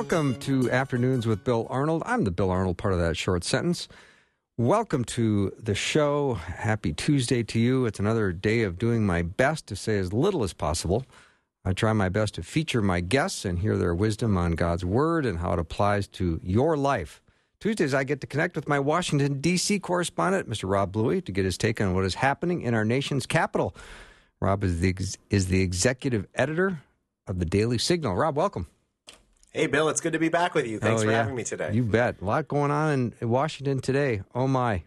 Welcome to Afternoons with Bill Arnold. I'm the Bill Arnold part of that short sentence. Welcome to the show. Happy Tuesday to you. It's another day of doing my best to say as little as possible. I try my best to feature my guests and hear their wisdom on God's Word and how it applies to your life. Tuesdays, I get to connect with my Washington, D.C. correspondent, Mr. Rob Bluey, to get his take on what is happening in our nation's capital. Rob is the, is the executive editor of the Daily Signal. Rob, welcome. Hey, Bill, it's good to be back with you. Thanks Oh, for yeah. having me today. You bet. A lot going on in Washington today. Oh, my.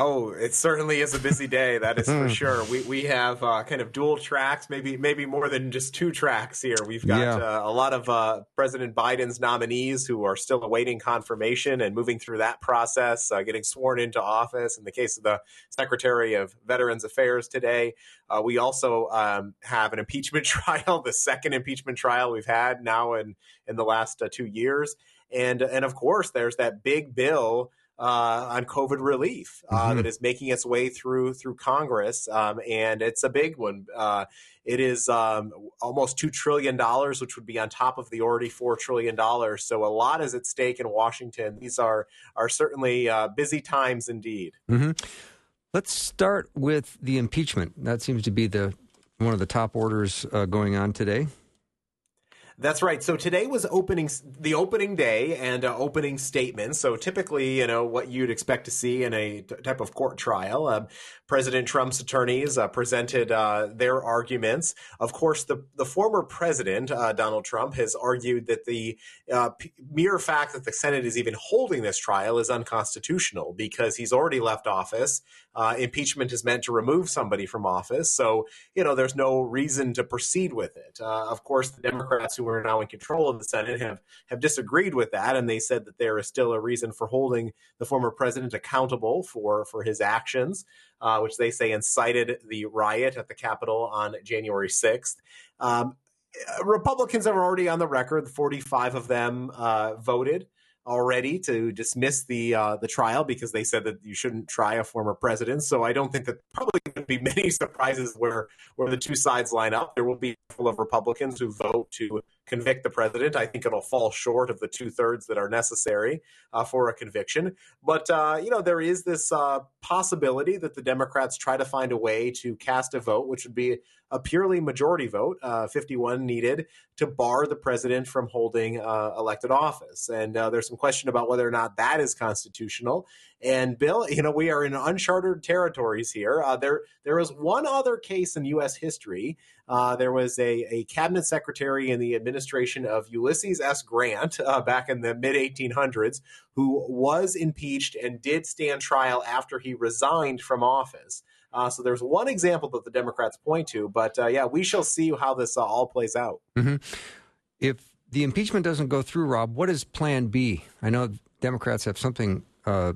Oh, it certainly is a busy day. That is for sure. We we have uh, kind of dual tracks, maybe maybe more than just two tracks here. We've got Yeah. uh, a lot of uh, President Biden's nominees who are still awaiting confirmation and moving through that process, uh, getting sworn into office. In the case of the Secretary of Veterans Affairs today, uh, we also um, have an impeachment trial, the second impeachment trial we've had now in in the last uh, two years, and and of course there's that big bill on COVID relief uh, Mhm. that is making its way through through Congress, um, and it's a big one. Uh, it is um, almost two trillion dollars, which would be on top of the already four trillion dollars. So a lot is at stake in Washington. These are are certainly uh, busy times indeed. hmm Let's start with the impeachment. That seems to be the one of the top orders uh, going on today. That's right. So today was opening the opening day and uh, opening statements. So typically, you know what you'd expect to see in a t- type of court trial. Um, President Trump's attorneys uh, presented uh, their arguments. Of course, the the former president uh, Donald Trump has argued that the uh, p- mere fact that the Senate is even holding this trial is unconstitutional because he's already left office. Uh, impeachment is meant to remove somebody from office, so you know there's no reason to proceed with it. Of course, the Democrats who are now in control of the Senate have have disagreed with that, and they said that there is still a reason for holding the former president accountable for for his actions, uh, which they say incited the riot at the Capitol on January sixth. Um, Republicans are already on the record; forty-five of them uh, voted already to dismiss the uh, the trial because they said that you shouldn't try a former president. So I don't think that probably going to be many surprises where where the two sides line up. There will be a couple of Republicans who vote to convict the president. I think it'll fall short of the two thirds that are necessary uh, for a conviction. But uh, you know there is this uh, possibility that the Democrats try to find a way to cast a vote, which would be a purely majority vote, uh, 51 needed, to bar the president from holding uh, elected office. And uh, there's some question about whether or not that is constitutional. And Bill, you know, we are in uncharted territories here. Uh, there, there was one other case in U.S. history. Uh, there was a, a cabinet secretary in the administration of Ulysses S. Grant uh, back in the mid 1800s who was impeached and did stand trial after he resigned from office. Uh, so there's one example that the Democrats point to, but uh, yeah, we shall see how this uh, all plays out. hmm If the impeachment doesn't go through, Rob, what is Plan B? I know Democrats have something uh,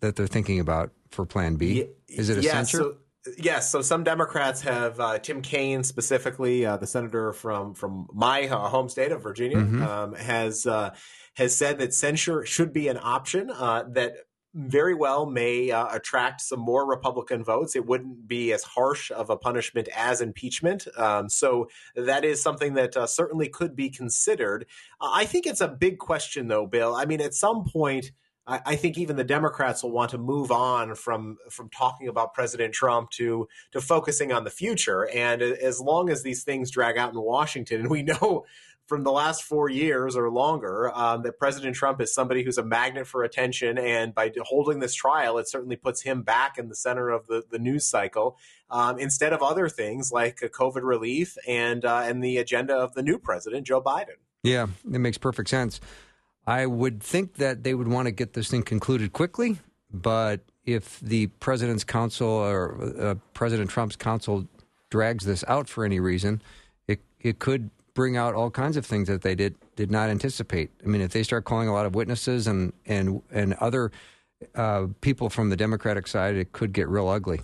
that they're thinking about for Plan B. Is it a yeah, censure? So, yes. So some Democrats have uh, Tim Kaine, specifically uh, the senator from from my uh, home state of Virginia, Mhm. um, has uh, has said that censure should be an option. Uh, that very well may uh, attract some more Republican votes. It wouldn't be as harsh of a punishment as impeachment. Um, so that is something that uh, certainly could be considered. Uh, I think it's a big question, though, Bill. I mean, at some point. I, think even the Democrats will want to move on from from talking about President Trump to to focusing on the future. And as long as these things drag out in Washington, and we know from the last four years or longer um, that President Trump is somebody who's a magnet for attention, and by holding this trial, it certainly puts him back in the center of the, the news cycle um, instead of other things like COVID relief and uh, and the agenda of the new president, Joe Biden. Yeah, it makes perfect sense. I would think that they would want to get this thing concluded quickly, but if the president's counsel or uh, President Trump's counsel drags this out for any reason, it it could bring out all kinds of things that they did did not anticipate. I mean, if they start calling a lot of witnesses and and and other uh, people from the Democratic side, it could get real ugly.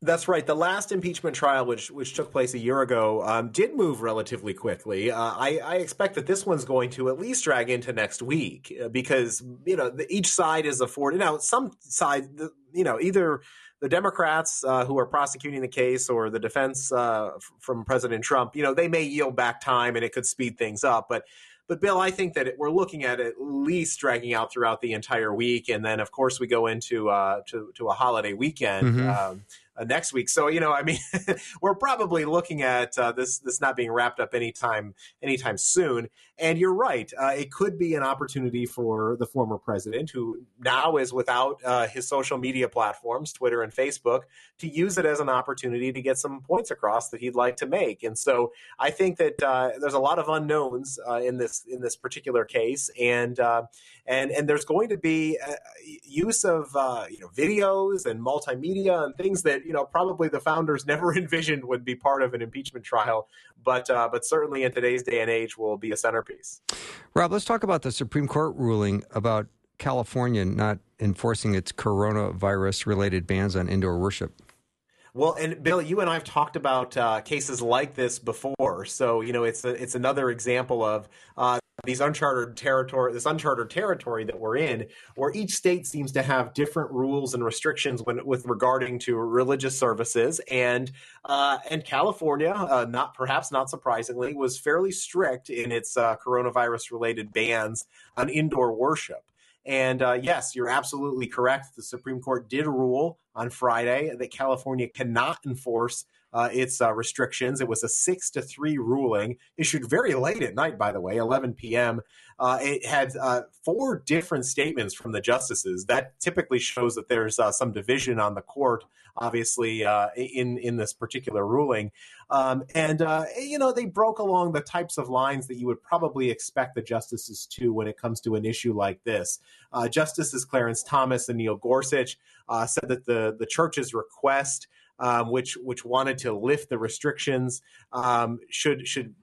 That's right. The last impeachment trial, which which took place a year ago, um, did move relatively quickly. Uh, I, I, expect that this one's going to at least drag into next week uh, because you know the, each side is afforded. Now, some side, you know, either the Democrats uh, who are prosecuting the case or the defense uh, f- from President Trump, you know, they may yield back time and it could speed things up, but but Bill, I think that it, we're looking at at least dragging out throughout the entire week, and then of course we go into uh, to to a holiday weekend. Mm-hmm. Um, next week. So you know, I mean, we're probably looking at uh, this this not being wrapped up anytime anytime soon. And you're right, uh, it could be an opportunity for the former president, who now is without uh, his social media platforms, Twitter and Facebook, to use it as an opportunity to get some points across that he'd like to make. And so I think that uh, there's a lot of unknowns uh, in this in this particular case, and and and there's going to be use of you know videos and multimedia and things that you know probably the founders never envisioned would be part of an impeachment trial, but uh, but certainly in today's day and age will be a centerpiece. Rob, let's talk about the Supreme Court ruling about California not enforcing its coronavirus related bans on indoor worship. Well, and Bill, you and I have talked about uh, cases like this before, so you know it's a, it's another example of uh, these uncharted territory, this uncharted territory that we're in, where each state seems to have different rules and restrictions when, with regarding to religious services, and uh, and California, uh, not perhaps not surprisingly, was fairly strict in its uh, coronavirus related bans on indoor worship. And uh, yes, you're absolutely correct. The Supreme Court did rule on Friday that California cannot enforce uh, its uh, restrictions. It was a six to three ruling issued very late at night, by the way, 11 p.m. Uh, it had uh, four different statements from the justices. That typically shows that there's uh, some division on the court, obviously, uh, in in this particular ruling. Um, and you know, they broke along the types of lines that you would probably expect the justices to when it comes to an issue like this. Justices Clarence Thomas and Neil Gorsuch said that the the church's request um, which which wanted to lift the restrictions um, should should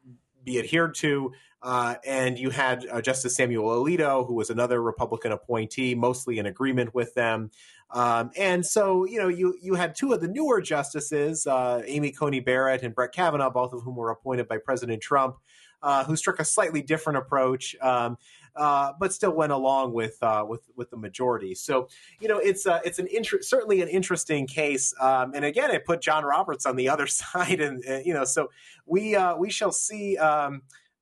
be adhered to. Uh, and you had uh, Justice Samuel Alito, who was another Republican appointee, mostly in agreement with them. Um, and so, you know, you you had two of the newer justices, uh, Amy Coney Barrett and Brett Kavanaugh, both of whom were appointed by President Trump, uh, who struck a slightly different approach. Um, uh, but still went along with uh, with with the majority. So you know, it's uh, it's an inter- certainly an interesting case. Um, and again, it put John Roberts on the other side, and, and you know, so we uh, we shall see.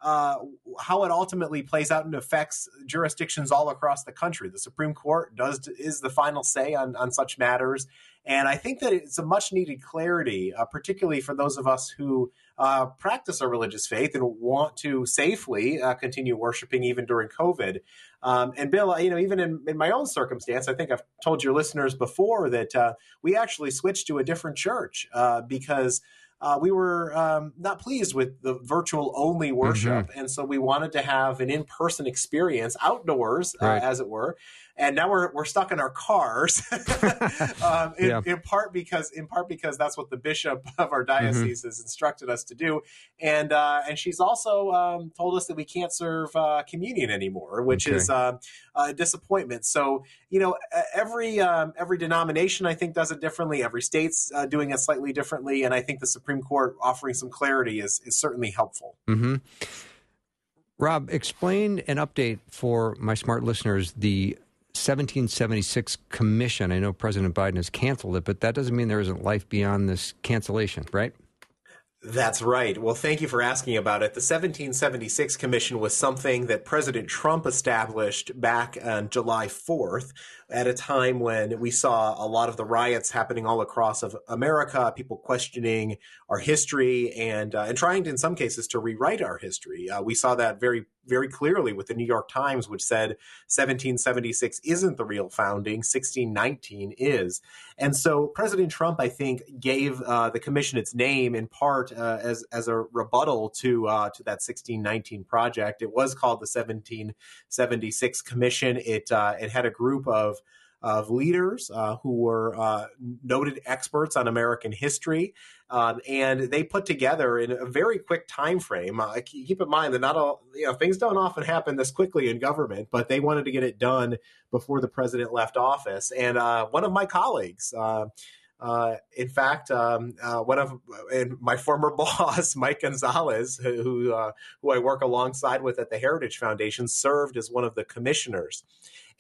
Uh, how it ultimately plays out and affects jurisdictions all across the country. The Supreme Court does is the final say on, on such matters, and I think that it's a much needed clarity, uh, particularly for those of us who uh, practice our religious faith and want to safely uh, continue worshiping even during COVID. Um, and Bill, you know, even in, in, my own circumstance, I think I've told your listeners before that uh, we actually switched to a different church uh, because uh, we were um, not pleased with the virtual only worship. Mm-hmm. And so we wanted to have an in person experience outdoors, uh, right. uh, as it were. And now we're, we're stuck in our cars, um, in, yeah. in, part because in part because that's what the bishop of our mm-hmm. diocese mm-hmm. has instructed us to do, and uh, and she's also um, told us that we can't serve uh, communion anymore, which okay. is uh, a disappointment. So you know, every um, every denomination I think does it differently. Every state's uh, doing it slightly differently, and I think the Supreme Court offering some clarity is is certainly helpful. Mm-hmm. Rob, explain an update for my smart listeners the 1776 commission. I know President Biden has canceled it, but that doesn't mean there isn't life beyond this cancellation, right? That's right. Well, thank you for asking about it. The 1776 Commission was something that President Trump established back on July 4th at a time when we saw a lot of the riots happening all across of America, people questioning our history and uh, and trying to, in some cases, to rewrite our history. Uh, we saw that very very clearly with the New York Times, which said 1776 isn't the real founding, 1619 is. And so President Trump, I think, gave uh, the commission its name in part uh, as as a rebuttal to uh, to that 1619 project. It was called the 1776 Commission. It uh, it had a group of of leaders uh, who were uh, noted experts on American history. Um, and they put together in a very quick time frame. Uh, keep in mind that not all you know things don't often happen this quickly in government, but they wanted to get it done before the president left office. And uh, one of my colleagues. Uh, uh, in fact, um, uh, one of my former boss, Mike Gonzalez, who uh, who I work alongside with at the Heritage Foundation, served as one of the commissioners.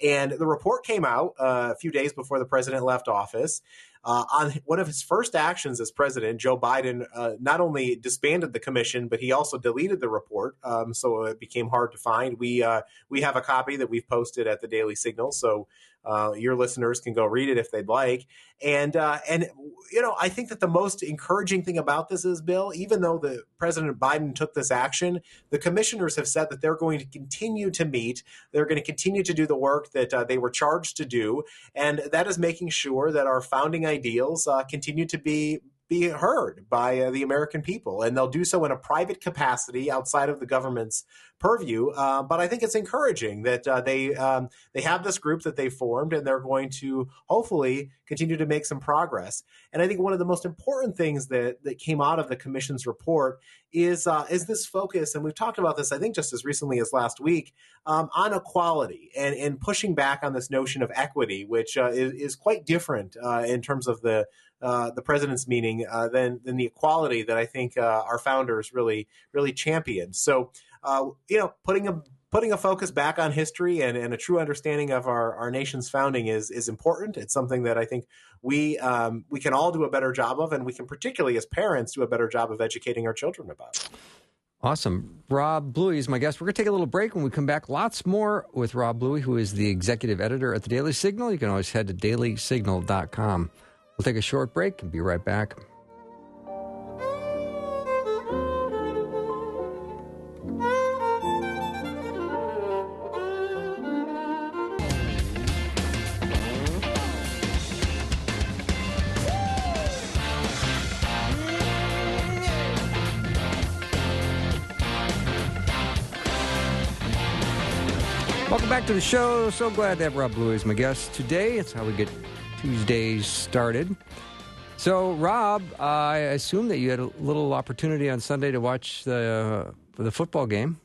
And the report came out uh, a few days before the president left office. Uh, on one of his first actions as president, Joe Biden uh, not only disbanded the commission, but he also deleted the report, um, so it became hard to find. We uh, we have a copy that we've posted at the Daily Signal, so uh, your listeners can go read it if they'd like. And uh, and you know, I think that the most encouraging thing about this is, Bill, even though the President Biden took this action, the commissioners have said that they're going to continue to meet. They're going to continue to do the work that uh, they were charged to do, and that is making sure that our founding ideals uh, continue to be be heard by uh, the American people, and they'll do so in a private capacity outside of the government's purview. Uh, but I think it's encouraging that uh, they um, they have this group that they formed, and they're going to hopefully continue to make some progress. And I think one of the most important things that that came out of the commission's report is uh, is this focus, and we've talked about this, I think, just as recently as last week, um, on equality and and pushing back on this notion of equity, which uh, is, is quite different uh, in terms of the uh, the president's meaning uh, than than the equality that I think uh, our founders really really championed. So uh, you know, putting a putting a focus back on history and, and a true understanding of our, our nation's founding is is important. It's something that I think we um, we can all do a better job of, and we can particularly as parents do a better job of educating our children about. Awesome. Rob Bluey is my guest. We're going to take a little break. When we come back, lots more with Rob Bluey, who is the executive editor at the Daily Signal. You can always head to dailysignal.com. We'll take a short break and be right back. Back to the show. So glad to have Rob Bluey as my guest today. It's how we get Tuesdays started. So, Rob, I assume that you had a little opportunity on Sunday to watch the uh, the football game.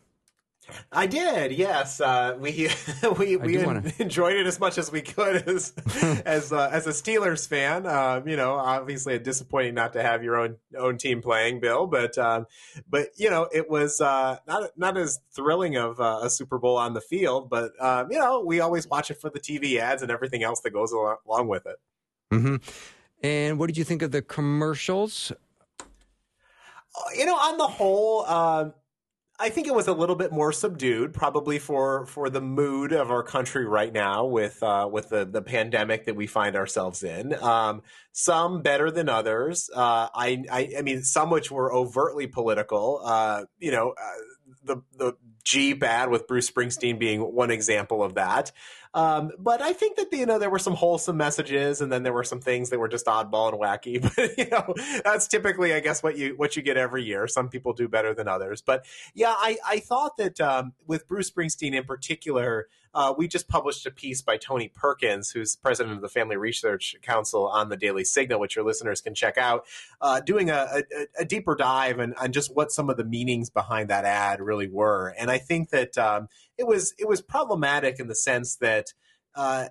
I did, yes. Uh, we we, we wanna... enjoyed it as much as we could as as uh, as a Steelers fan. Um, you know, obviously, a disappointing not to have your own own team playing, Bill. But um, but you know, it was uh, not not as thrilling of uh, a Super Bowl on the field. But um, you know, we always watch it for the TV ads and everything else that goes along, with it. Mm-hmm. And what did you think of the commercials? You know, on the whole um, I think it was a little bit more subdued, probably for for the mood of our country right now with uh, with the the pandemic that we find ourselves in. Um, some better than others. Uh, I, I, I mean, some which were overtly political. Uh, you know, uh, the the Jeep ad with Bruce Springsteen being one example of that. Um, but I think that you know there were some wholesome messages, and then there were some things that were just oddball and wacky. But you know that's typically, I guess, what you what you get every year. Some people do better than others. But yeah, I I thought that um, with Bruce Springsteen in particular, uh, we just published a piece by Tony Perkins, who's president of the Family Research Council on the Daily Signal, which your listeners can check out, uh, doing a, a, a, deeper dive and on just what some of the meanings behind that ad really were. And I think that um, it was it was problematic in the sense that. Uh,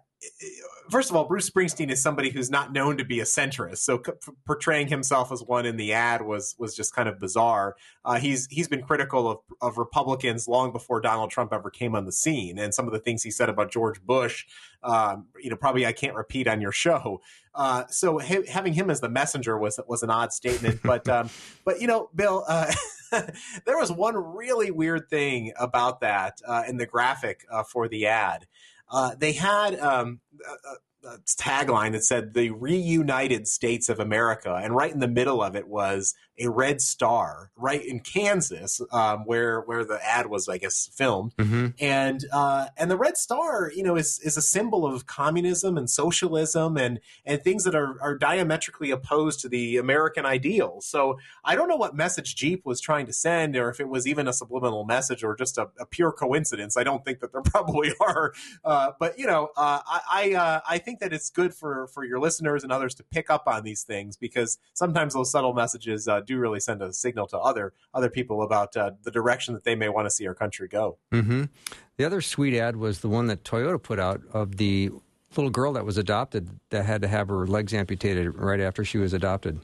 first of all, Bruce Springsteen is somebody who's not known to be a centrist, so c- portraying himself as one in the ad was was just kind of bizarre. Uh, he's he's been critical of of Republicans long before Donald Trump ever came on the scene, and some of the things he said about George Bush, um, you know, probably I can't repeat on your show. Uh, so ha- having him as the messenger was was an odd statement, but um, but you know, Bill. Uh, there was one really weird thing about that uh, in the graphic uh, for the ad. Uh, they had um, a, a tagline that said the reunited states of America, and right in the middle of it was a red star right in Kansas, um, where where the ad was, I guess, filmed. Mm-hmm. And uh, and the red star, you know, is is a symbol of communism and socialism and and things that are are diametrically opposed to the American ideal. So I don't know what message Jeep was trying to send, or if it was even a subliminal message or just a, a pure coincidence. I don't think that there probably are, uh, but you know, uh, I I, uh, I think think that it's good for for your listeners and others to pick up on these things because sometimes those subtle messages uh, do really send a signal to other other people about uh, the direction that they may want to see our country go. Mm-hmm. The other sweet ad was the one that Toyota put out of the little girl that was adopted that had to have her legs amputated right after she was adopted.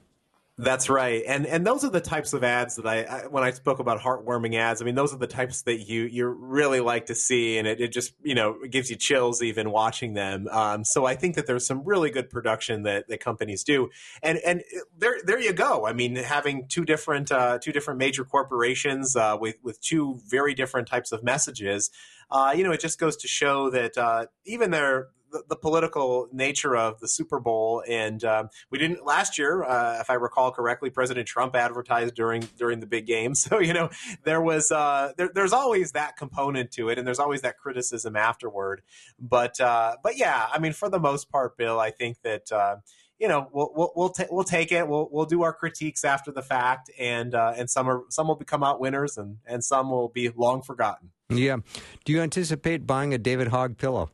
That's right, and and those are the types of ads that I, I, when I spoke about heartwarming ads. I mean, those are the types that you you really like to see, and it, it just you know gives you chills even watching them. Um, so I think that there's some really good production that, that companies do, and and there there you go. I mean, having two different uh, two different major corporations uh, with with two very different types of messages, uh, you know, it just goes to show that uh, even their the, the, political nature of the Super Bowl. And um, we didn't last year, uh, if I recall correctly, President Trump advertised during during the big game. So you know there was uh, there, there's always that component to it, and there's always that criticism afterward. But uh, but yeah, I mean, for the most part, Bill, I think that uh, you know we'll we'll we'll, ta- we'll, take it. We'll we'll do our critiques after the fact, and uh, and some are some will become out winners, and and some will be long forgotten. Yeah. Do you anticipate buying a David Hogg pillow?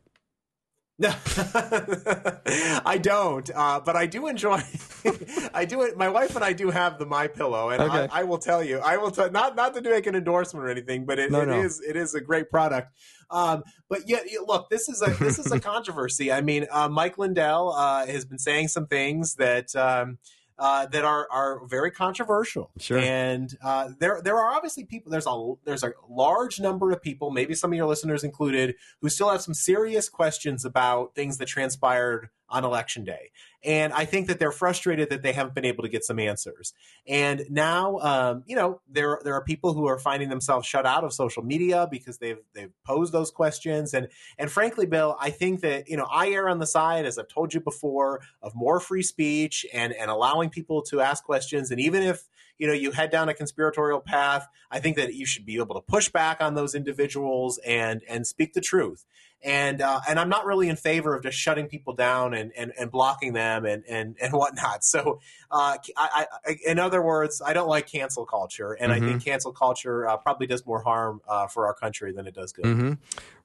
No, I don't. Uh, but I do enjoy. I do it. My wife and I do have the My Pillow, and okay. I, I, will tell you, I will tell not not to make an endorsement or anything, but it, no, it no. is it is a great product. Um, but yet, look, this is a this is a controversy. I mean, uh, Mike Lindell uh, has been saying some things that. Um, uh, that are are very controversial. Sure. And uh, there there are obviously people. There's a there's a large number of people, maybe some of your listeners included, who still have some serious questions about things that transpired on election day. And I think that they're frustrated that they haven't been able to get some answers. And now, um, you know, there there are people who are finding themselves shut out of social media because they've they've posed those questions. And and frankly, Bill, I think that you know I err on the side, as I've told you before, of more free speech and and allowing people to ask questions. And even if you know you head down a conspiratorial path, I think that you should be able to push back on those individuals and and speak the truth and uh, and I'm not really in favor of just shutting people down and, and, and blocking them and, and, and whatnot. So, uh, I, I, in other words, I don't like cancel culture, and mm-hmm. I think cancel culture uh, probably does more harm uh, for our country than it does good. Mm-hmm.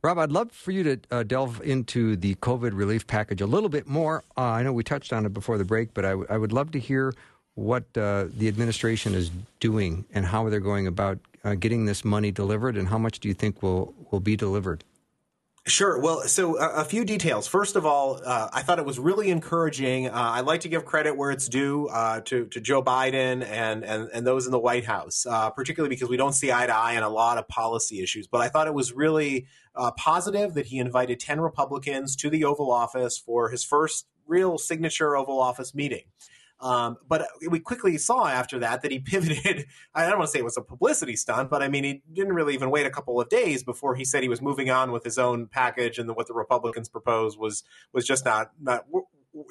Rob, I'd love for you to uh, delve into the COVID relief package a little bit more. Uh, I know we touched on it before the break, but I, w- I would love to hear what the administration is doing and how they're going about getting this money delivered, and how much do you think will will be delivered? Sure. Well, so uh, a few details. First of all, uh, I thought it was really encouraging. Uh, I like to give credit where it's due uh, to to Joe Biden and and, and those in the White House, uh, particularly because we don't see eye to eye on a lot of policy issues. But I thought it was really uh, positive that he invited ten Republicans to the Oval Office for his first real signature Oval Office meeting. Um, but we quickly saw after that that he pivoted. I don't want to say it was a publicity stunt, but I mean, he didn't really even wait a couple of days before he said he was moving on with his own package, and what the Republicans proposed was was just not not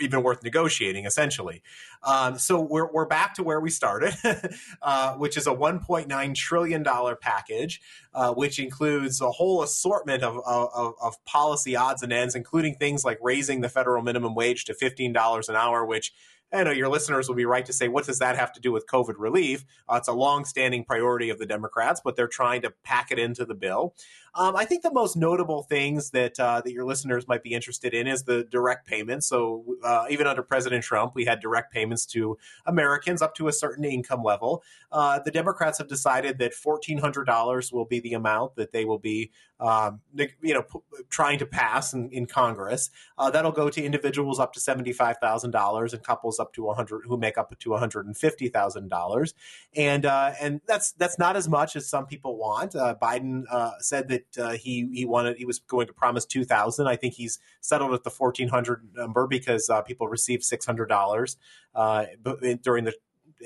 even worth negotiating, essentially. Um, so we're, we're back to where we started, uh, which is a $1.9 trillion package, uh, which includes a whole assortment of, of, of, policy odds and ends, including things like raising the federal minimum wage to $15 an hour, which I know your listeners will be right to say, what does that have to do with COVID relief? Uh, it's a long-standing priority of the Democrats, but they're trying to pack it into the bill. Um, I think the most notable things that uh, that your listeners might be interested in is the direct payments. So uh, even under President Trump, we had direct payments to Americans up to a certain income level. Uh, the Democrats have decided that fourteen hundred dollars will be the amount that they will be, um, you know, p- trying to pass in, in Congress. Uh, that'll go to individuals up to seventy five thousand dollars and couples up to hundred who make up to one hundred and fifty thousand dollars. And uh, and that's that's not as much as some people want. Uh, Biden said that uh, he he wanted he was going to promise two thousand. I think he's settled at the fourteen hundred number because uh, people received six hundred dollars uh, during the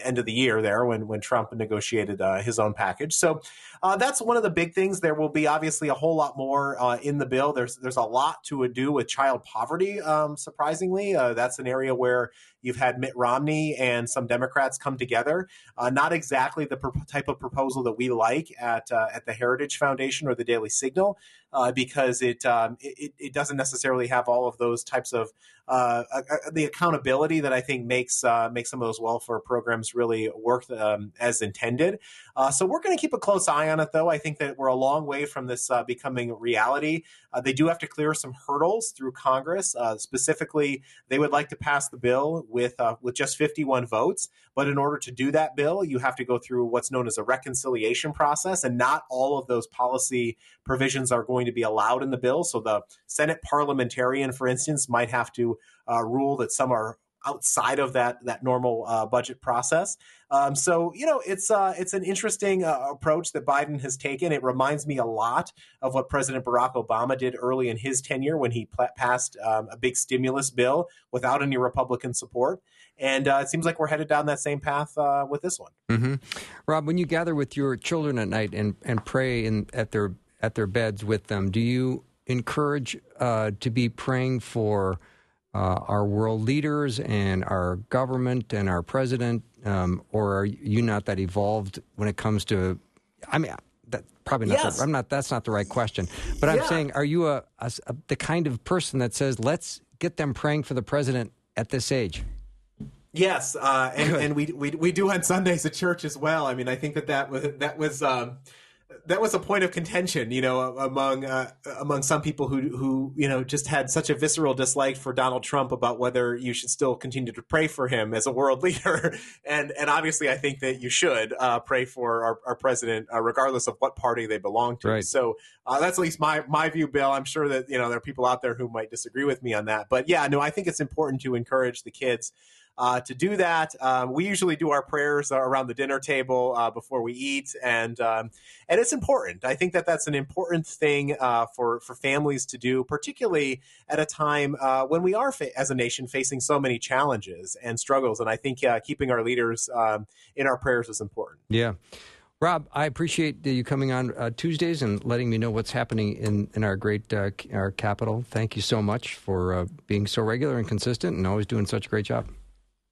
end of the year there when when Trump negotiated uh, his own package. So uh, that's one of the big things. There will be obviously a whole lot more uh, in the bill. There's there's a lot to do with child poverty. Um, surprisingly, uh, that's an area where you've had Mitt Romney and some Democrats come together. Uh, not exactly the pro- type of proposal that we like at uh, at the Heritage Foundation or the Daily Signal, uh, because it, um, it, it doesn't necessarily have all of those types of uh, uh, the accountability that I think makes uh, makes some of those welfare programs really work um, as intended. Uh, so we're going to keep a close eye on it, though. I think that we're a long way from this uh, becoming reality. Uh, they do have to clear some hurdles through Congress. specifically, they would like to pass the bill with with just 51 votes, but in order to do that bill, you have to go through what's known as a reconciliation process, and not all of those policy provisions are going to be allowed in the bill. So the Senate parliamentarian, for instance, might have to uh, rule that some are outside of that that normal uh, budget process. Um, so you know, it's uh, it's an interesting uh, approach that Biden has taken. It reminds me a lot of what President Barack Obama did early in his tenure when he pl- passed um, a big stimulus bill without any Republican support. And uh, it seems like we're headed down that same path uh, with this one. Mm-hmm. Rob, when you gather with your children at night and, and pray in, at their at their beds with them, do you encourage uh, to be praying for uh, our world leaders and our government and our president, um, or are you not that evolved when it comes to? I mean, that probably not. Yes. The, I'm not. That's not the right question. But I'm Yeah. saying, are you a, a- a- the kind of person that says, "Let's get them praying for the president at this age"? Yes, uh, and, and we, we we do on Sundays at church as well. I mean, I think that that was that was um, that was a point of contention, you know, among uh, among some people who who you know just had such a visceral dislike for Donald Trump about whether you should still continue to pray for him as a world leader, and and obviously, I think that you should uh, pray for our, our president, uh, regardless of what party they belong to. Right. So uh, that's at least my my view, Bill. I'm sure that you know there are people out there who might disagree with me on that, but yeah, no, I think it's important to encourage the kids uh, to do that. Um, we usually do our prayers around the dinner table uh, before we eat, and um, and it's important. I think that that's an important thing uh, for for families to do, particularly at a time uh, when we are fa- as a nation facing so many challenges and struggles. And I think uh, keeping our leaders um, in our prayers is important. Yeah. Rob, I appreciate you coming on uh, Tuesdays and letting me know what's happening in, in our great uh, our capital. Thank you so much for uh, being so regular and consistent and always doing such a great job.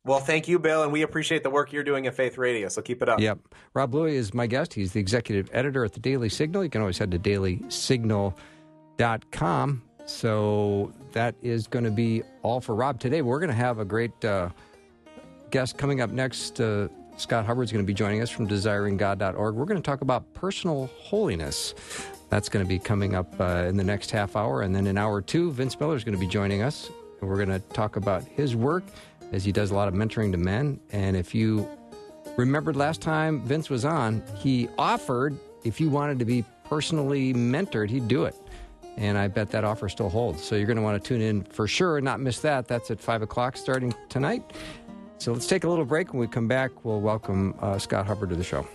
Well, thank you, Bill, and we appreciate the work you're doing at Faith Radio. So keep it up. Yep. Rob Bluey is my guest. He's the executive editor at the Daily Signal. You can always head to dailysignal.com. So that is going to be all for Rob today. We're going to have a great uh, guest coming up next. Uh, Scott Hubbard's going to be joining us from desiringgod.org. We're going to talk about personal holiness. That's going to be coming up uh, in the next half hour. And then in hour two, Vince Miller is going to be joining us. And we're going to talk about his work as he does a lot of mentoring to men. And if you remembered last time Vince was on, he offered if you wanted to be personally mentored, he'd do it. And I bet that offer still holds. So you're going to want to tune in for sure and not miss that. That's at 5 o'clock starting tonight. So let's take a little break. When we come back, we'll welcome uh, Scott Hubbard to the show.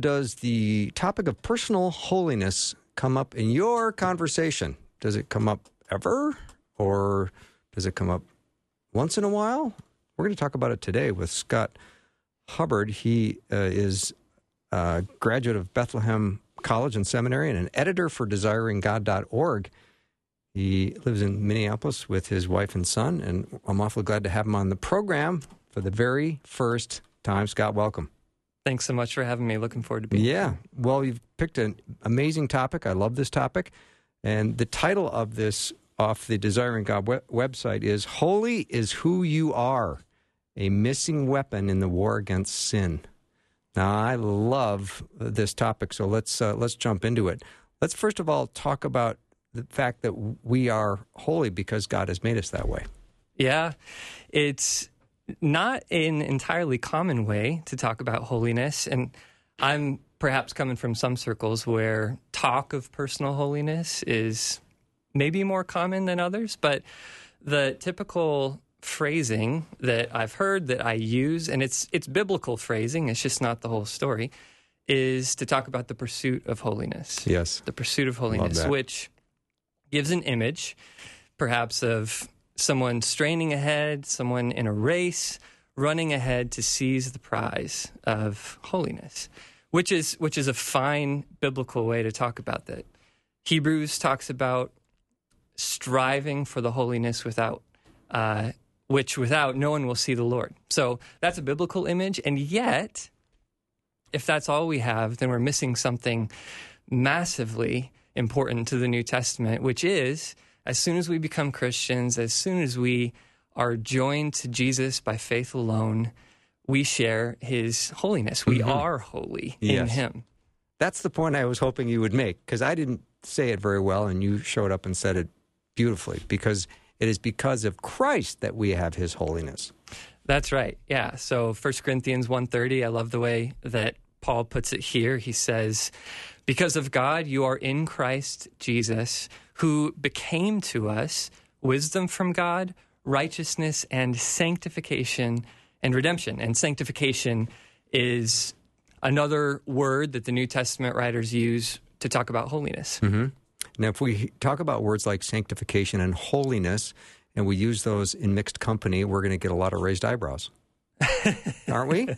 Does the topic of personal holiness come up in your conversation? Does it come up ever? Or does it come up once in a while? We're going to talk about it today with Scott Hubbard. He uh, is a graduate of Bethlehem College and Seminary and an editor for desiringgod.org. He lives in Minneapolis with his wife and son, and I'm awfully glad to have him on the program for the very first time. Scott, welcome. Thanks so much for having me. Looking forward to being Yeah. Well, you've picked an amazing topic. I love this topic. And the title of this off the Desiring God we- website is Holy is Who You Are, a Missing Weapon in the War Against Sin. Now, I love this topic, so let's uh, let's jump into it. Let's first of all talk about the fact that we are holy because God has made us that way. Yeah, it's not an entirely common way to talk about holiness. And I'm perhaps coming from some circles where talk of personal holiness is maybe more common than others, but the typical phrasing that I've heard that I use, and it's it's biblical phrasing, it's just not the whole story, is to talk about the pursuit of holiness. Yes. The pursuit of holiness, which gives an image, perhaps, of someone straining ahead, someone in a race, running ahead to seize the prize of holiness, which is which is a fine biblical way to talk about that. Hebrews talks about striving for the holiness without uh, which without no one will see the Lord. So that's a biblical image, and yet, if that's all we have, then we're missing something massively important to the New Testament, which is as soon as we become Christians, as soon as we are joined to Jesus by faith alone, we share his holiness. We mm-hmm. are holy in him. That's the point I was hoping you would make because I didn't say it very well, and you showed up and said it beautifully because it is because of Christ that we have his holiness. That's right. Yeah. So 1 Corinthians 1:30, I love the way that Paul puts it here. He says, "Because of God you are in Christ Jesus, who became to us wisdom from God, righteousness and sanctification and redemption." And sanctification is another word that the New Testament writers use to talk about holiness. Mm-hmm. Now, if we talk about words like sanctification and holiness, and we use those in mixed company, we're going to get a lot of raised eyebrows, aren't we?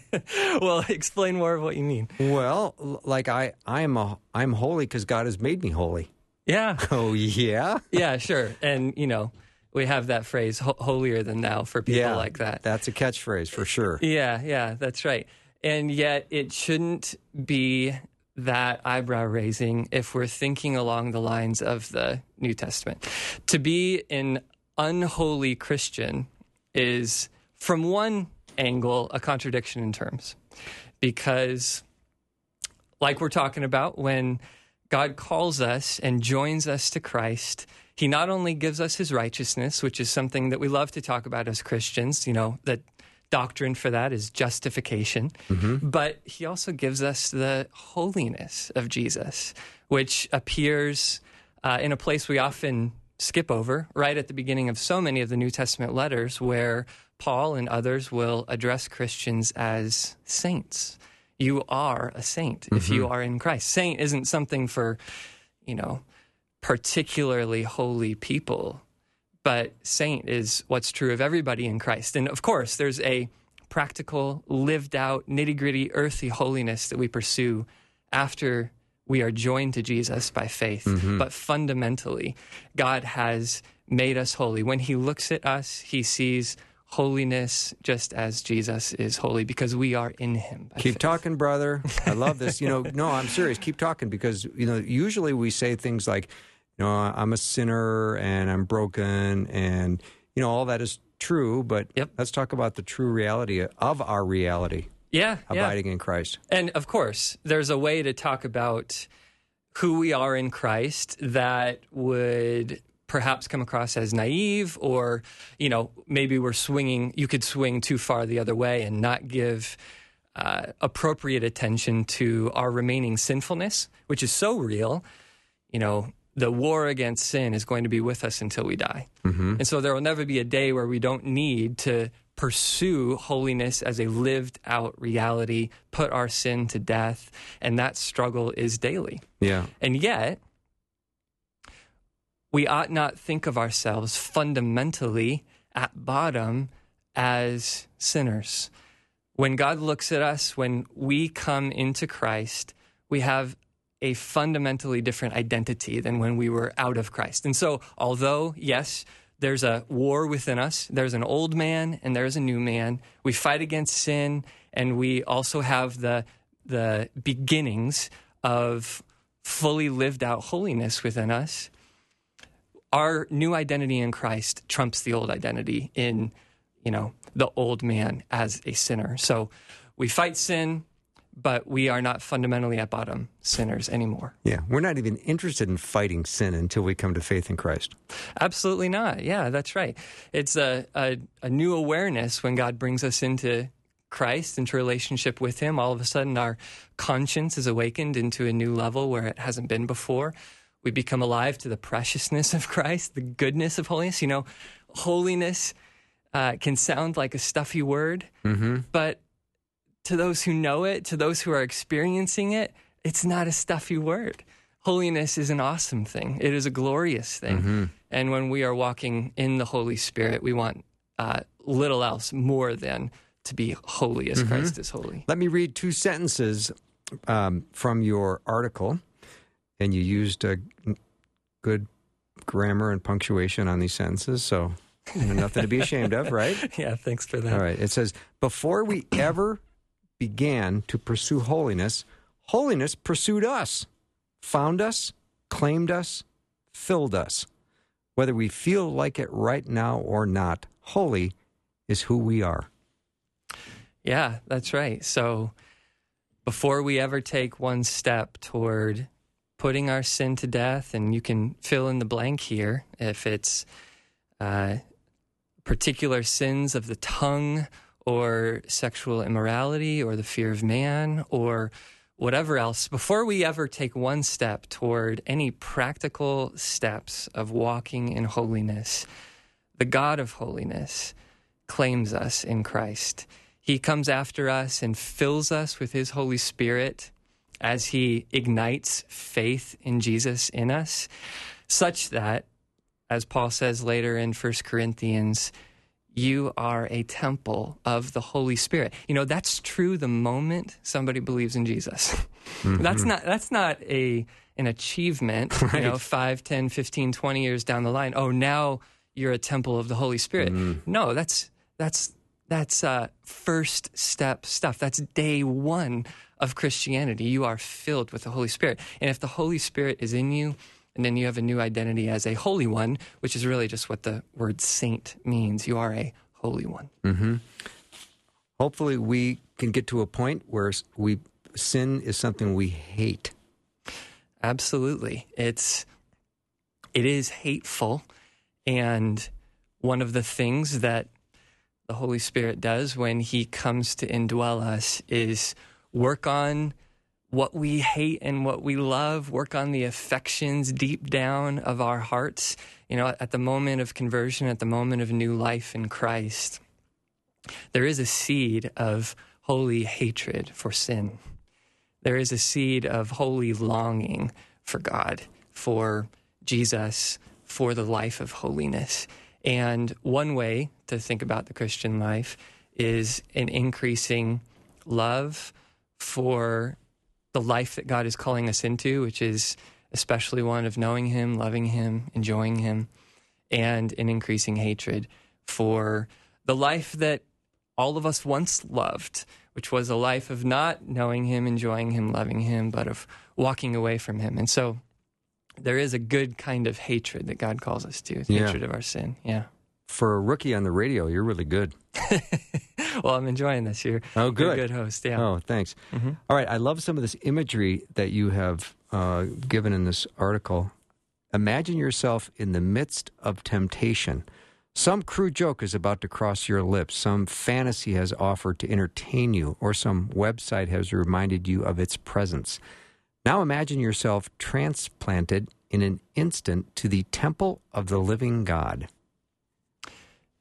well, explain more of what you mean. well, like I, I'm a, I'm holy because God has made me holy. Yeah. Oh yeah, yeah, sure. And, you know, we have that phrase, "ho- holier than thou, for people yeah, like that. That's a catchphrase for sure. Yeah, yeah, that's right. And yet, it shouldn't be that eyebrow raising if we're thinking along the lines of the New Testament. To be an unholy Christian is, from one angle, a contradiction in terms. Because, like we're talking about, when God calls us and joins us to Christ, He not only gives us His righteousness, which is something that we love to talk about as Christians, you know, that doctrine for that is justification, but He also gives us the holiness of Jesus, which appears uh, in a place we often skip over right at the beginning of so many of the New Testament letters where Paul and others will address Christians as saints. You are a saint if you mm-hmm. are in Christ. Saint isn't something for, you know, particularly holy people, but saint is what's true of everybody in Christ. And of course, there's a practical, lived out, nitty gritty, earthy holiness that we pursue after we are joined to Jesus by faith. Mm-hmm. But fundamentally, God has made us holy. When He looks at us, He sees holiness just as Jesus is holy because we are in Him. Keep faith. talking, brother. I love this. You know, no, I'm serious. Keep talking because you know usually we say things like, you know, I'm a sinner and I'm broken, and you know all that is true. But Yep. let's talk about the true reality of our reality, Yeah, yeah. abiding in Christ. And of course, there's a way to talk about who we are in Christ that would perhaps come across as naive or, you know, maybe we're swinging, you could swing too far the other way and not give uh, appropriate attention to our remaining sinfulness, which is so real. You know, the war against sin is going to be with us until we die. And so there will never be a day where we don't need to pursue holiness as a lived out reality, put our sin to death. And that struggle is daily. Yeah. And yet, we ought not think of ourselves fundamentally at bottom as sinners. When God looks at us, when we come into Christ, we have a fundamentally different identity than when we were out of Christ. And so, although, yes, there's a war within us, there's an old man and there's a new man, we fight against sin, and we also have the, the beginnings of fully lived out holiness within us. Our new identity in Christ trumps the old identity in, you know, the old man as a sinner. So we fight sin, but we are not fundamentally at bottom sinners anymore. Yeah, we're not even interested in fighting sin until we come to faith in Christ. Absolutely not. Yeah, that's right. It's a, a, a new awareness when God brings us into Christ, into relationship with Him. All of a sudden, our conscience is awakened into a new level where it hasn't been before. We become alive to the preciousness of Christ, the goodness of holiness. You know, holiness uh, can sound like a stuffy word, but to those who know it, to those who are experiencing it, it's not a stuffy word. Holiness is an awesome thing. It is a glorious thing. And when we are walking in the Holy Spirit, we want uh, little else more than to be holy as Christ is holy. Let me read two sentences um, from your article, and you used uh, good grammar and punctuation on these sentences, so nothing to be ashamed of, right? yeah, thanks for that. All right. It says, Before we ever began to pursue holiness, holiness pursued us, found us, claimed us, filled us. Whether we feel like it right now or not, holy is who we are. Yeah, that's right. So before we ever take one step toward putting our sin to death, and you can fill in the blank here if it's uh, particular sins of the tongue or sexual immorality or the fear of man or whatever else, before we ever take one step toward any practical steps of walking in holiness, the God of holiness claims us in Christ. He comes after us and fills us with His Holy Spirit as He ignites faith in Jesus in us, such that, as Paul says later in 1 Corinthians, you are a temple of the Holy Spirit. You know, that's true the moment somebody believes in Jesus. Mm-hmm. That's not that's not a an achievement, you know, 5, 10, 15, 20 years down the line. Oh, now you're a temple of the Holy Spirit. Mm-hmm. No, that's that's that's uh, first step stuff. That's day one of Christianity. You are filled with the Holy Spirit. And if the Holy Spirit is in you, and then you have a new identity as a holy one, which is really just what the word saint means. You are a holy one. Hopefully, we can get to a point where we sin is something we hate. Absolutely. It's it is hateful and one of the things that the Holy Spirit does when he comes to indwell us is work on what we hate and what we love, work on the affections deep down of our hearts. You know, at the moment of conversion, at the moment of new life in Christ, there is a seed of holy hatred for sin. There is a seed of holy longing for God, for Jesus, for the life of holiness. And one way to think about the Christian life is an increasing love for the life that God is calling us into, which is especially one of knowing Him, loving Him, enjoying Him, and an increasing hatred for the life that all of us once loved, which was a life of not knowing Him, enjoying Him, loving Him, but of walking away from Him. And so there is a good kind of hatred that God calls us to, Yeah. hatred of our sin. Yeah. For a rookie on the radio, you're really good. Well, I'm enjoying this. You're, Oh, you're a good. good host. Yeah. Oh, thanks. All right. I love some of this imagery that you have uh, given in this article. Imagine yourself in the midst of temptation. Some crude joke is about to cross your lips. Some fantasy has offered to entertain you, or some website has reminded you of its presence. Now imagine yourself transplanted in an instant to the temple of the living God.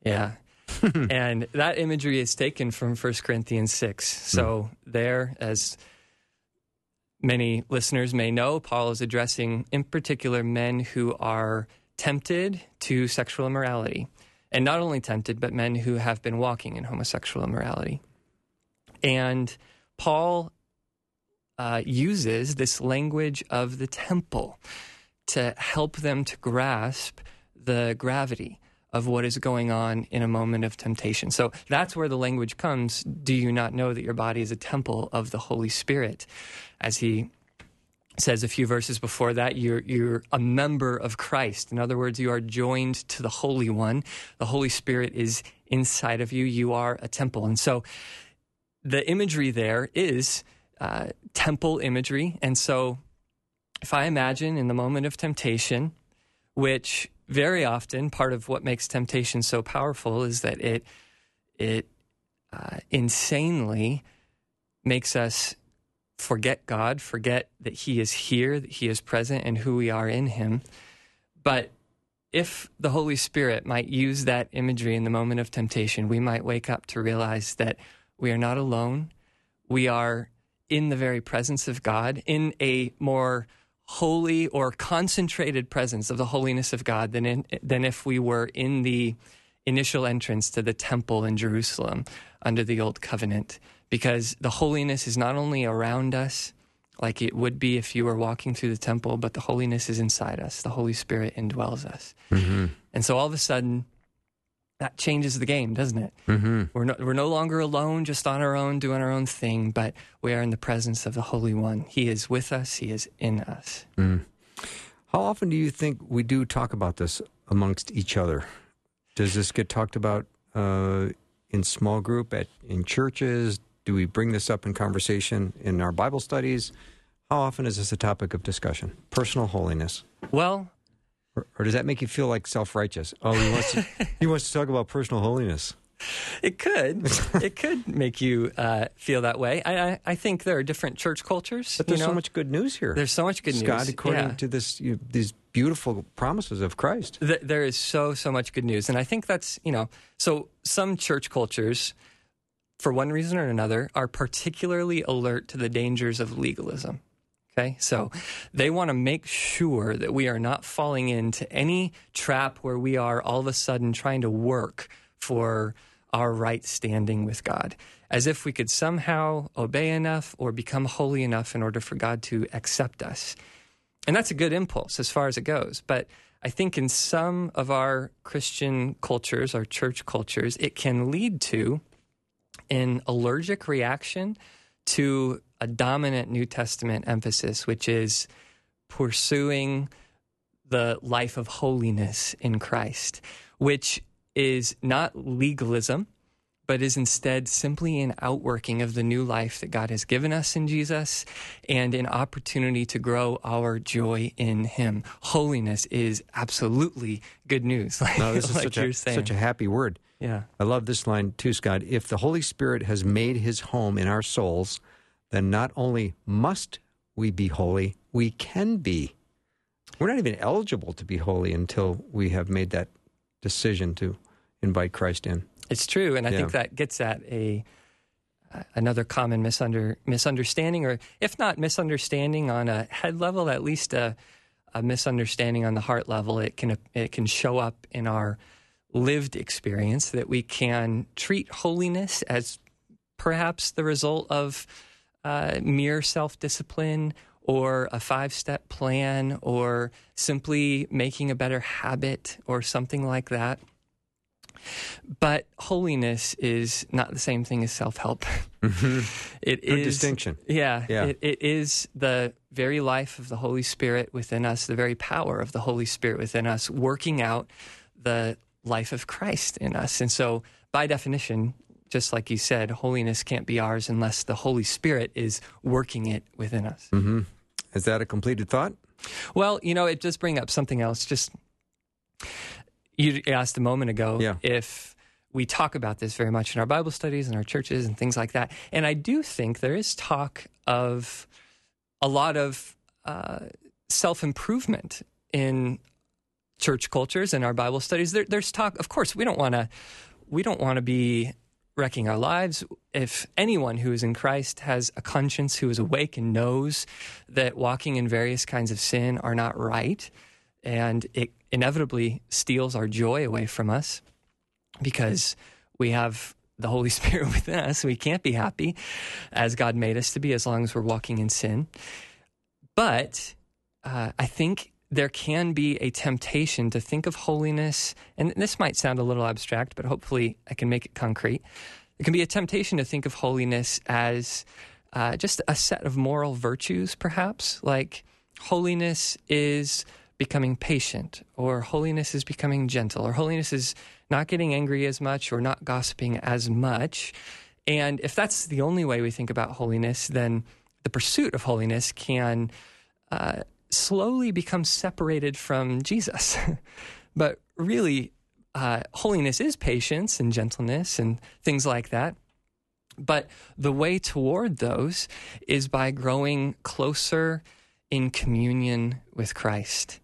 Yeah. and that imagery is taken from 1 Corinthians 6. Hmm. So, there, as many listeners may know, Paul is addressing, in particular, men who are tempted to sexual immorality. And not only tempted, but men who have been walking in homosexual immorality. And Paul uh, uses this language of the temple to help them to grasp the gravity of what is going on in a moment of temptation. So that's where the language comes. Do you not know that your body is a temple of the Holy Spirit? As he says a few verses before that, you're, you're a member of Christ. In other words, you are joined to the Holy One. The Holy Spirit is inside of you. You are a temple. And so the imagery there is uh, temple imagery. And so if I imagine in the moment of temptation, which very often part of what makes temptation so powerful is that it it uh, insanely makes us forget God, forget that He is here, that He is present, and who we are in Him. But if the Holy Spirit might use that imagery in the moment of temptation, we might wake up to realize that we are not alone. We are in the very presence of God in a more holy or concentrated presence of the holiness of God than in, than if we were in the initial entrance to the temple in Jerusalem under the old covenant. Because the holiness is not only around us like it would be if you were walking through the temple but the holiness is inside us. The holy spirit indwells us. Mm-hmm. And so all of a sudden that changes the game doesn't it Mm-hmm. we're no, we're no longer alone, just on our own, doing our own thing, but we are in the presence of the Holy One. He is with us, He is in us. How often do you think we do talk about this amongst each other? Does this get talked about uh, in small group at in churches? Do we bring this up in conversation in our Bible studies? How often is this a topic of discussion? Personal holiness, Well, or, or does that make you feel like self righteous? Oh, he wants to, he wants to talk about personal holiness. it could. it could make you uh, feel that way. I, I, I think there are different church cultures. But you there's so much good news here. There's so much good Scott, news. according Yeah. to this, you, these beautiful promises of Christ. Th- there is so so much good news and i think that's you know so some church cultures for one reason or another are particularly alert to the dangers of legalism okay? So they want to make sure that we are not falling into any trap where we are all of a sudden trying to work for our right standing with god. As if we could somehow obey enough or become holy enough in order for god to accept us. And that's a good impulse as far as it goes. But I think in some of our Christian cultures, our church cultures, it can lead to an allergic reaction to a dominant New Testament emphasis, which is pursuing the life of holiness in Christ, which is not legalism, but is instead simply an outworking of the new life that God has given us in Jesus and an opportunity to grow our joy in Him. Holiness is absolutely good news, like, No, this is like such, you're a, saying. such a happy word. Yeah. I love this line too, Scott. If the Holy Spirit has made his home in our souls, then not only must we be holy, we can be. We're not even eligible to be holy until we have made that decision to invite Christ in. It's true, and I think that gets at a another common misunder, misunderstanding, or if not misunderstanding on a head level, at least a, a misunderstanding on the heart level. It can it can show up in our lived experience that we can treat holiness as perhaps the result of uh, mere self discipline or a five step plan or simply making a better habit or something like that. But holiness is not the same thing as self help. It Good is- distinction. Yeah, Yeah. It, it is the very life of the Holy Spirit within us, the very power of the Holy Spirit within us, working out the life of Christ in us. And so, by definition, just like you said, holiness can't be ours unless the Holy Spirit is working it within us. Mm-hmm. Is that a completed thought? Well, you know, it does bring up something else. Just you asked a moment ago Yeah. if we talk about this very much in our Bible studies and our churches and things like that. And I do think there is talk of a lot of uh, self improvement in church cultures and our Bible studies. There, there's talk. Of course, we don't want to. We don't want to be wrecking our lives. If anyone who is in Christ has a conscience, who is awake and knows that walking in various kinds of sin are not right, and it inevitably steals our joy away from us because we have the Holy Spirit within us. We can't be happy as God made us to be as long as we're walking in sin. But uh, I think there can be a temptation to think of holiness, and this might sound a little abstract, but hopefully I can make it concrete. It can be a temptation to think of holiness as uh, just a set of moral virtues, perhaps. Like holiness is becoming patient, or holiness is becoming gentle, or holiness is not getting angry as much, or not gossiping as much. And if that's the only way we think about holiness, then the pursuit of holiness can uh, slowly become separated from Jesus. but really, uh, holiness is patience and gentleness and things like that. But the way toward those is by growing closer in communion with Christ.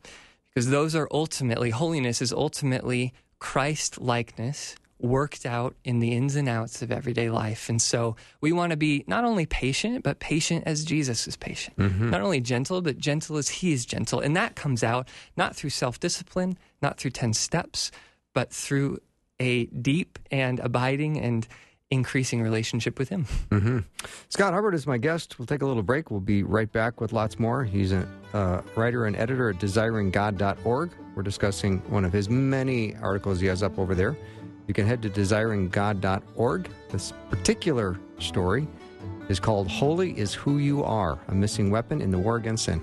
Because those are ultimately, holiness is ultimately Christ likeness worked out in the ins and outs of everyday life. And so we want to be not only patient, but patient as Jesus is patient. Not only gentle, but gentle as he is gentle. And that comes out not through self discipline, not through 10 steps, but through a deep and abiding and increasing relationship with him. Scott Hubbard is my guest. We'll take a little break. We'll be right back with lots more. He's a uh, writer and editor at desiringgod.org. We're discussing one of his many articles he has up over there. You can head to desiringgod.org. This particular story is called Holy is Who You Are, a missing weapon in the war against sin.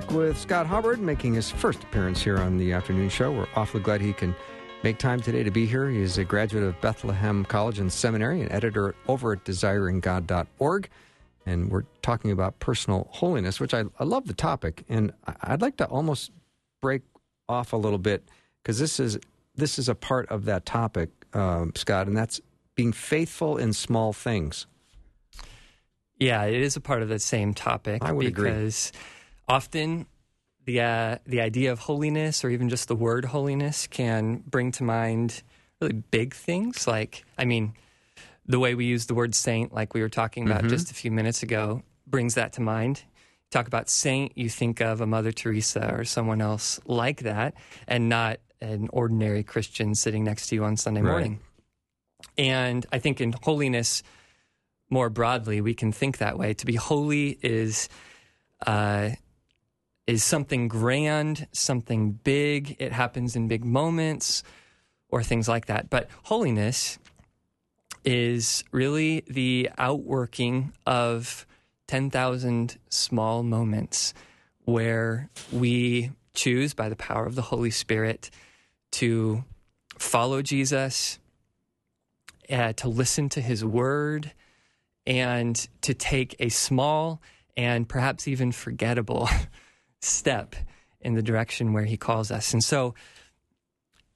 Back with Scott Hubbard making his first appearance here on the afternoon show. We're awfully glad he can make time today to be here. He is a graduate of Bethlehem College and Seminary and editor over at desiringgod.org. And we're talking about personal holiness, which I, I love the topic. And I'd like to almost break off a little bit because this is this is a part of that topic, um, Scott, and that's being faithful in small things. Yeah, it is a part of the same topic I would agree. Often the uh, the idea of holiness or even just the word holiness can bring to mind really big things like I mean the way we use the word saint like we were talking about just a few minutes ago brings that to mind. Talk about saint, you think of a Mother Teresa or someone else like that and not an ordinary Christian sitting next to you on Sunday Right. morning. And I think in holiness more broadly, we can think that way. To be holy is uh, is something grand, something big. It happens in big moments or things like that. But holiness is really the outworking of 10,000 small moments where we choose by the power of the Holy Spirit to follow Jesus, uh, to listen to his word, and to take a small and perhaps even forgettable step in the direction where he calls us. And so,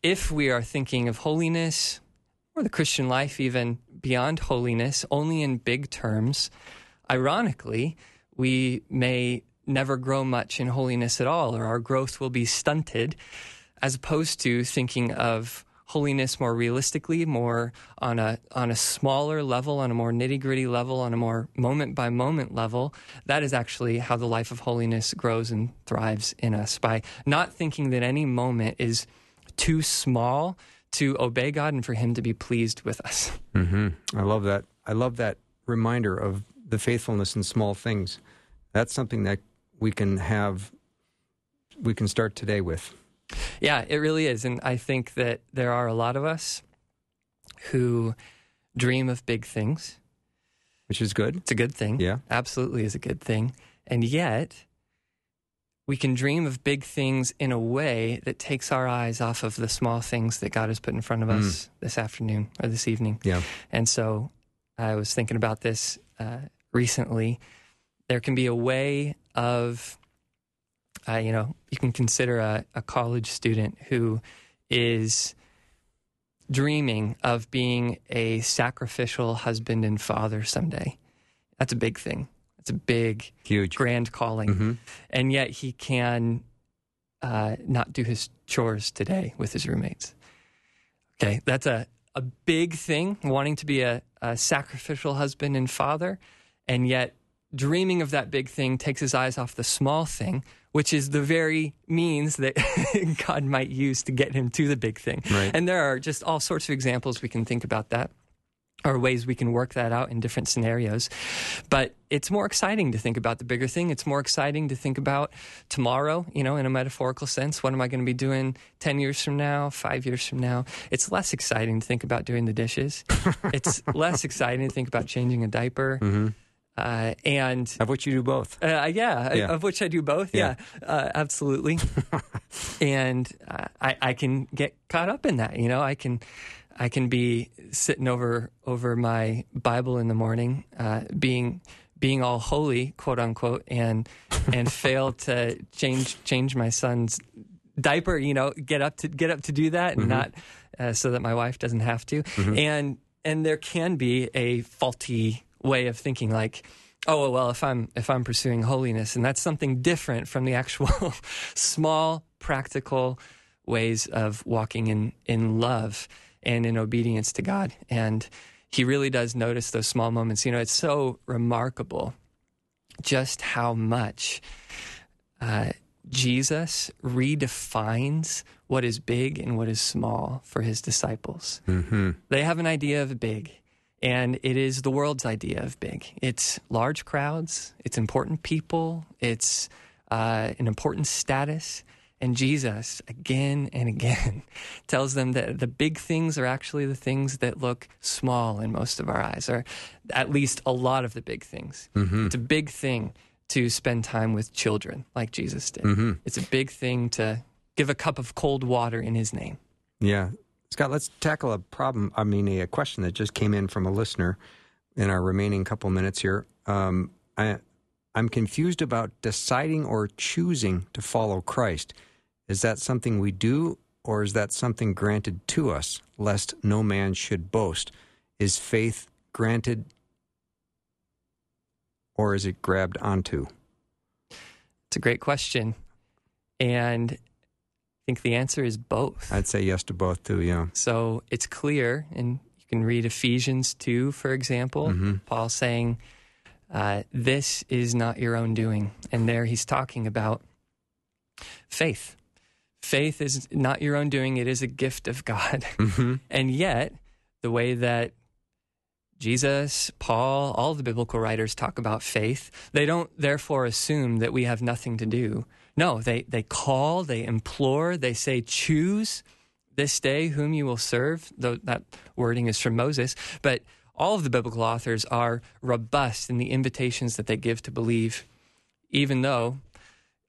if we are thinking of holiness or the Christian life, even beyond holiness, only in big terms, ironically, we may never grow much in holiness at all, or our growth will be stunted, as opposed to thinking of holiness more realistically, more on a on a smaller level, on a more nitty gritty level, on a more moment by moment level. That is actually how the life of holiness grows and thrives in us by not thinking that any moment is too small to obey God and for Him to be pleased with us. hmm I love that. I love that reminder of the faithfulness in small things. That's something that we can have, we can start today with. Yeah, it really is. And I think that there are a lot of us who dream of big things. Which is good. It's a good thing. Yeah. Absolutely is a good thing. And yet, we can dream of big things in a way that takes our eyes off of the small things that God has put in front of us this afternoon or this evening. Yeah. And so I was thinking about this uh, recently. There can be a way of, uh, you know, you can consider a, a college student who is dreaming of being a sacrificial husband and father someday. That's a big thing. That's a big, Huge. grand calling. And yet he can uh, not do his chores today with his roommates. Okay, that's a, a big thing, wanting to be a, a sacrificial husband and father, and yet dreaming of that big thing takes his eyes off the small thing, which is the very means that God might use to get him to the big thing. Right. And there are just all sorts of examples we can think about that or ways we can work that out in different scenarios. But it's more exciting to think about the bigger thing. It's more exciting to think about tomorrow, you know, in a metaphorical sense. What am I going to be doing 10 years from now, five years from now? It's less exciting to think about doing the dishes. it's less exciting to think about changing a diaper. Mm-hmm. Uh, and Of which you do both. uh, yeah, Yeah. of which I do both. Yeah, Uh, absolutely. and uh, I, I can get caught up in that. You know, I can, I can be sitting over over my Bible in the morning, uh, being being all holy, quote unquote, and and fail to change change my son's diaper. You know, get up to get up to do that, and not uh, so that my wife doesn't have to. And and there can be a faulty way of thinking, like oh well if i'm if i'm pursuing holiness and that's something different from the actual small practical ways of walking in in love and in obedience to god. And he really does notice those small moments. You know it's so remarkable just how much uh, jesus redefines what is big and what is small for his disciples. They have an idea of big and it is the world's idea of big. It's large crowds, it's important people, it's uh, an important status. And Jesus, again and again, tells them that the big things are actually the things that look small in most of our eyes, or at least a lot of the big things. It's a big thing to spend time with children like Jesus did. It's a big thing to give a cup of cold water in his name. Yeah. Scott, let's tackle a problem. I mean, a, question that just came in from a listener in our remaining couple minutes here. Um, I, I'm confused about deciding or choosing to follow Christ. Is that something we do, or is that something granted to us, lest no man should boast? Is faith granted, or is it grabbed onto? It's a great question. And think the answer is both. I'd say yes to both, too, yeah. So it's clear, and you can read Ephesians 2, for example, Paul saying, uh, This is not your own doing. And there he's talking about faith. Faith is not your own doing, it is a gift of God. and yet, the way that Jesus, Paul, all the biblical writers talk about faith. They don't therefore assume that we have nothing to do. No, they, they call, they implore, they say, choose this day whom you will serve. Though that wording is from Moses. But all of the biblical authors are robust in the invitations that they give to believe, even though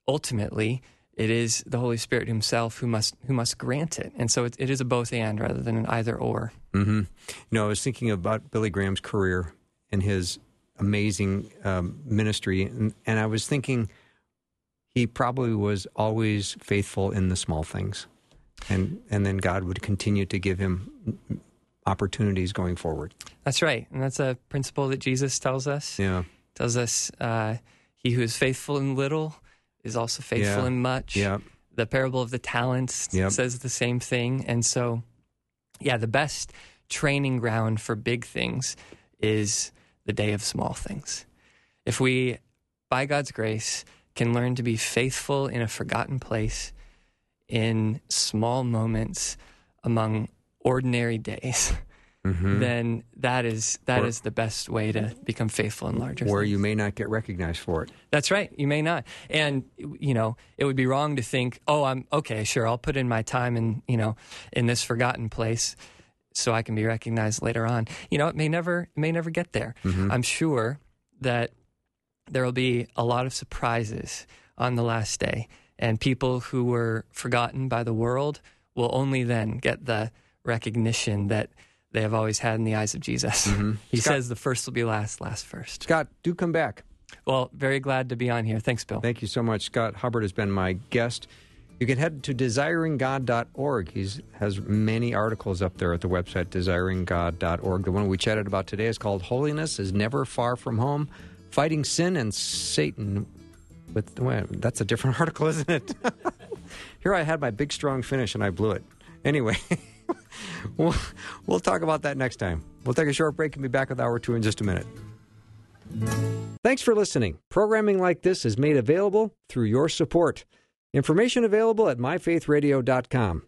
ultimately it is the Holy Spirit Himself who must who must grant it. And so it, it is a both and rather than an either or. Mm-hmm. You know, I was thinking about Billy Graham's career and his amazing um, ministry, and, and I was thinking he probably was always faithful in the small things, and and then God would continue to give him opportunities going forward. That's right, and that's a principle that Jesus tells us. Yeah, Tells us, uh, "He who is faithful in little is also faithful Yeah. in much." yeah, The parable of the talents Yep. says the same thing, and so, yeah, the best training ground for big things is the day of small things. If we, by God's grace, can learn to be faithful in a forgotten place, in small moments, among ordinary days. Mm-hmm. Then that is that is Or- the best way to become faithful in larger where things. you may not get recognized for it. That's right. You may not. And you know, it would be wrong to think, "Oh, I'm okay, sure, I'll put in my time in, you know, in this forgotten place so I can be recognized later on." You know, it may never it may never get there. Mm-hmm. I'm sure that there will be a lot of surprises on the last day, and people who were forgotten by the world will only then get the recognition that they have always had in the eyes of Jesus. Mm-hmm. He Scott- says the first will be last, last first. Scott, do come back. Well, very glad to be on here. Thanks, Bill. Thank you so much. Scott Hubbard has been my guest. You can head to desiringgod.org. He has many articles up there at the website desiringgod.org. The one we chatted about today is called Holiness is Never Far from Home Fighting Sin and Satan. With well, that's a different article, isn't it? Here I had my big strong finish and I blew it. Anyway, we'll, we'll talk about that next time. We'll take a short break and be back with hour two in just a minute. Thanks for listening. Programming like this is made available through your support. Information available at myfaithradio.com.